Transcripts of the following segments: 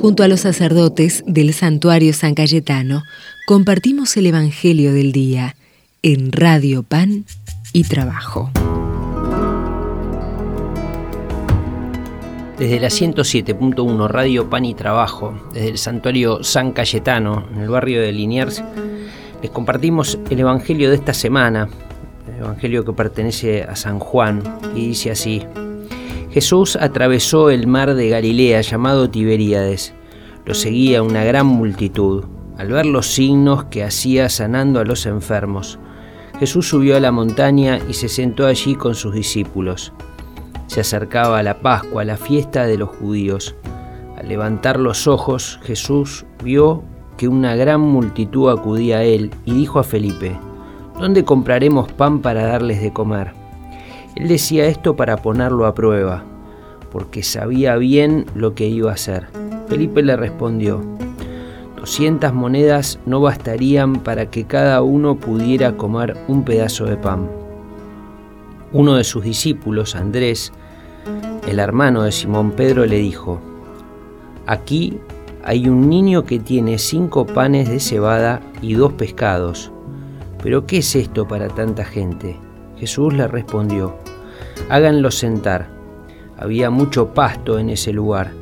Junto a los sacerdotes del santuario San Cayetano, compartimos el Evangelio del Día en Radio Pan y Trabajo. Desde la 107.1 Radio Pan y Trabajo, desde el santuario San Cayetano, en el barrio de Liniers, les compartimos el Evangelio de esta semana, el Evangelio que pertenece a San Juan, y dice así. Jesús atravesó el mar de Galilea llamado Tiberíades. Lo seguía una gran multitud. Al ver los signos que hacía sanando a los enfermos, Jesús subió a la montaña y se sentó allí con sus discípulos. Se acercaba la Pascua, la fiesta de los judíos. Al levantar los ojos, Jesús vio que una gran multitud acudía a él y dijo a Felipe, ¿Dónde compraremos pan para darles de comer? Él decía esto para ponerlo a prueba, porque sabía bien lo que iba a hacer. Felipe le respondió, 200 monedas no bastarían para que cada uno pudiera comer un pedazo de pan. Uno de sus discípulos, Andrés, el hermano de Simón Pedro, le dijo, Aquí hay un niño que tiene cinco panes de cebada y dos pescados. ¿Pero qué es esto para tanta gente? Jesús le respondió, háganlo sentar. Había mucho pasto en ese lugar.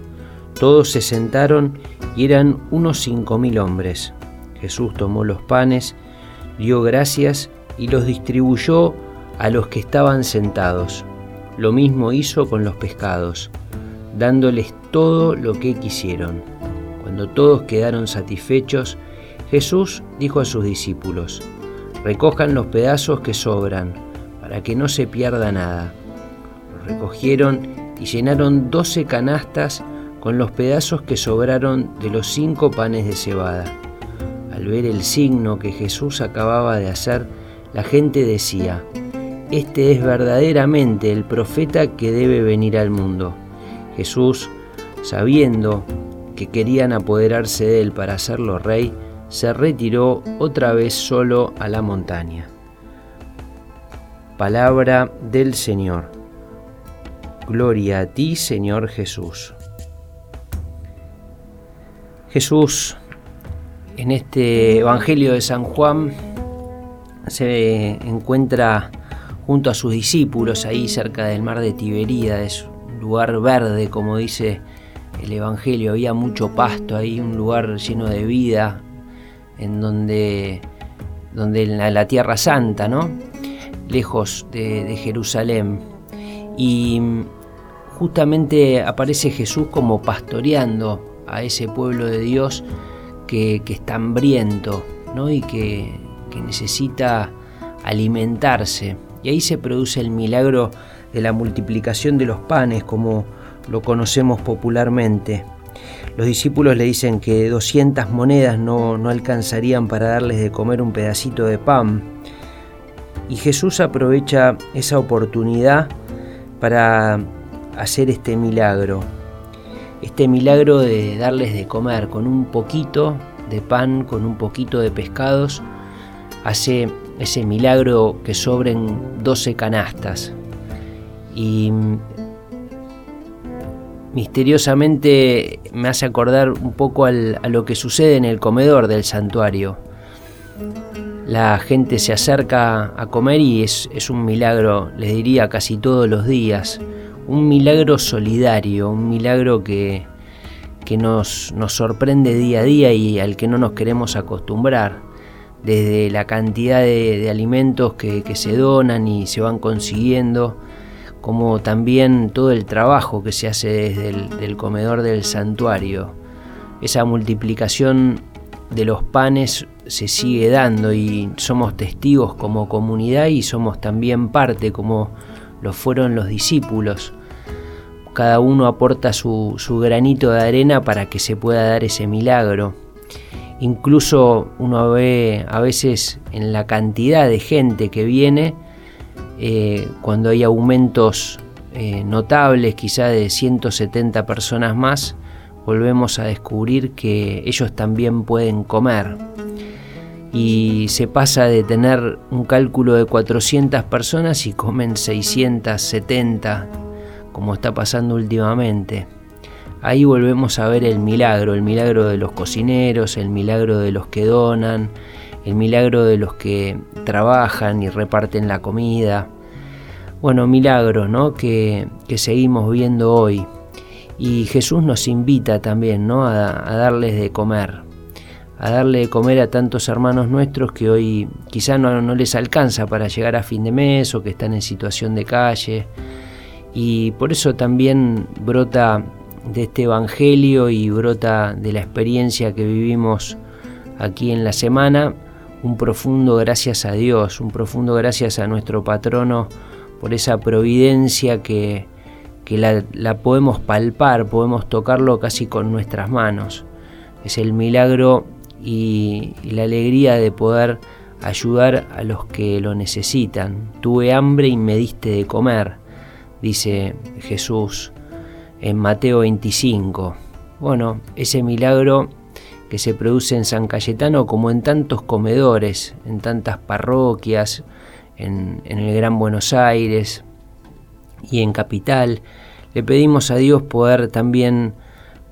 Todos se sentaron y eran unos cinco mil hombres. Jesús tomó los panes, dio gracias y los distribuyó a los que estaban sentados. Lo mismo hizo con los pescados, dándoles todo lo que quisieron. Cuando todos quedaron satisfechos, Jesús dijo a sus discípulos, recojan los pedazos que sobran, para que no se pierda nada. Los recogieron y llenaron doce canastas con los pedazos que sobraron de los cinco panes de cebada. Al ver el signo que Jesús acababa de hacer, la gente decía, Este es verdaderamente el profeta que debe venir al mundo. Jesús, sabiendo que querían apoderarse de él para hacerlo rey, se retiró otra vez solo a la montaña. Palabra del Señor. Gloria a ti, Señor Jesús. Jesús, en este Evangelio de San Juan, se encuentra junto a sus discípulos ahí cerca del mar de Tiberíades, un lugar verde, como dice el Evangelio, había mucho pasto ahí, un lugar lleno de vida, en donde, donde en la, Tierra Santa, ¿no? Lejos de, Jerusalén. Y justamente aparece Jesús como pastoreando a ese pueblo de Dios que, está hambriento ¿no? y que, que necesita alimentarse. Y ahí se produce el milagro de la multiplicación de los panes, como lo conocemos popularmente. Los discípulos le dicen que 200 monedas no, no, alcanzarían para darles de comer un pedacito de pan. Y Jesús aprovecha esa oportunidad para hacer este milagro. Este milagro de darles de comer con un poquito de pan, con un poquito de pescados, hace ese milagro que sobren 12 canastas. Y misteriosamente me hace acordar un poco a lo que sucede en el comedor del santuario. La gente se acerca a comer y es, un milagro, les diría, casi todos los días un milagro solidario, un milagro que, que nos, nos, sorprende día a día y al que no nos queremos acostumbrar, desde la cantidad de, alimentos que, se donan y se van consiguiendo, como también todo el trabajo que se hace desde el comedor del santuario. Esa multiplicación de los panes se sigue dando y somos testigos como comunidad y somos también parte como lo fueron los discípulos. Cada uno aporta su, granito de arena para que se pueda dar ese milagro. Incluso uno ve a veces en la cantidad de gente que viene, eh, cuando hay aumentos eh, notables, quizá de 170 personas más, volvemos a descubrir que ellos también pueden comer. Y se pasa de tener un cálculo de 400 personas y comen 670, como está pasando últimamente. ahí volvemos a ver el milagro, el milagro de los cocineros, el milagro de los que donan, el milagro de los que trabajan y reparten la comida. Bueno, milagros ¿no? que, seguimos viendo hoy. Y Jesús nos invita también ¿no? a, darles de comer, a darle de comer a tantos hermanos nuestros que hoy quizá no, no les alcanza para llegar a fin de mes o que están en situación de calle. Y por eso también brota de este Evangelio y brota de la experiencia que vivimos aquí en la semana, un profundo gracias a Dios, un profundo gracias a nuestro patrono por esa providencia que, la, podemos palpar, podemos tocarlo casi con nuestras manos. Es el milagro y, y la alegría de poder ayudar a los que lo necesitan. Tuve hambre y me diste de comer, dice Jesús en Mateo 25. Bueno, ese milagro que se produce en San Cayetano como en tantos comedores, en tantas parroquias, en, el Gran Buenos Aires y en Capital. Le pedimos a Dios poder también,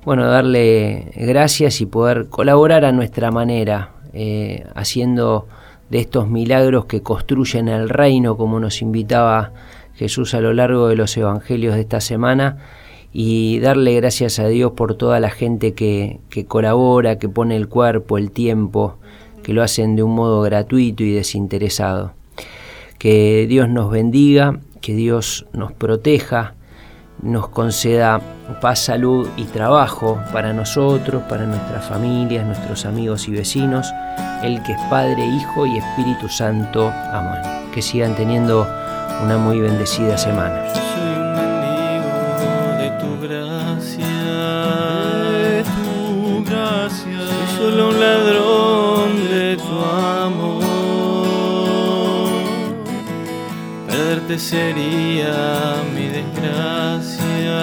bueno, darle gracias y poder colaborar a nuestra manera, eh, haciendo de estos milagros que construyen el reino, como nos invitaba Jesús a lo largo de los evangelios de esta semana, y darle gracias a Dios por toda la gente que, colabora, que pone el cuerpo, el tiempo, que lo hacen de un modo gratuito y desinteresado. Que Dios nos bendiga, que Dios nos proteja, nos conceda paz, salud y trabajo para nosotros, para nuestras familias, nuestros amigos y vecinos, el que es Padre, Hijo y Espíritu Santo. Amén. Que sigan teniendo una muy bendecida semana. Sería mi desgracia.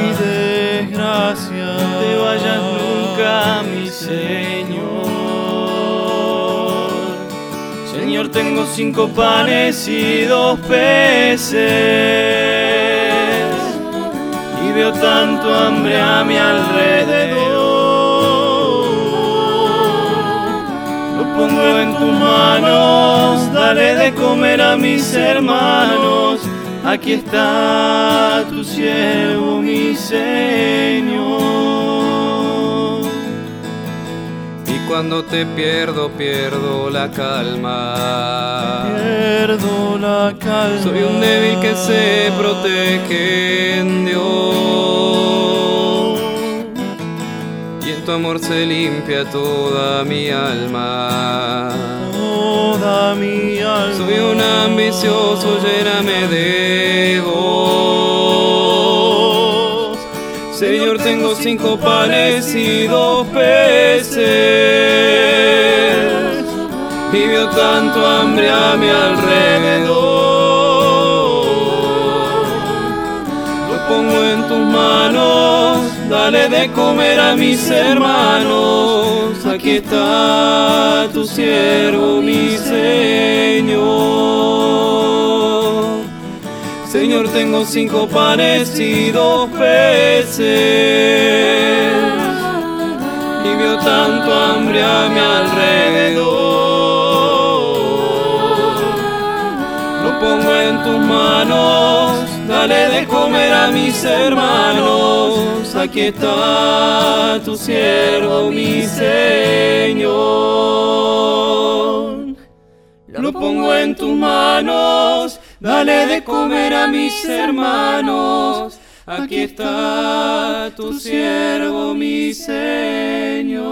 Mi desgracia. te vayas nunca, mi Señor. Señor, tengo cinco panes y dos peces. Y veo tanto hambre a mi alrededor. pongo en tus manos, dale de comer a mis hermanos. Aquí está tu siervo, mi Señor. Y cuando te pierdo, pierdo la calma. Pierdo la calma. Soy un débil que se protege en Dios tu amor se limpia toda mi alma. Toda mi alma. Soy un ambicioso, lléname de vos. Señor, tengo cinco panes y dos peces. Y veo tanto hambre a mi alrededor. Lo pongo en tus manos dale de comer a mis hermanos, aquí está tu siervo, mi Señor. Señor, tengo cinco panes y dos peces, y veo tanto hambre a mi alrededor. Lo pongo en tus manos dale de comer a mis hermanos, aquí está tu siervo, mi Señor. Lo pongo en tus manos, dale de comer a mis hermanos, aquí está tu siervo, mi Señor.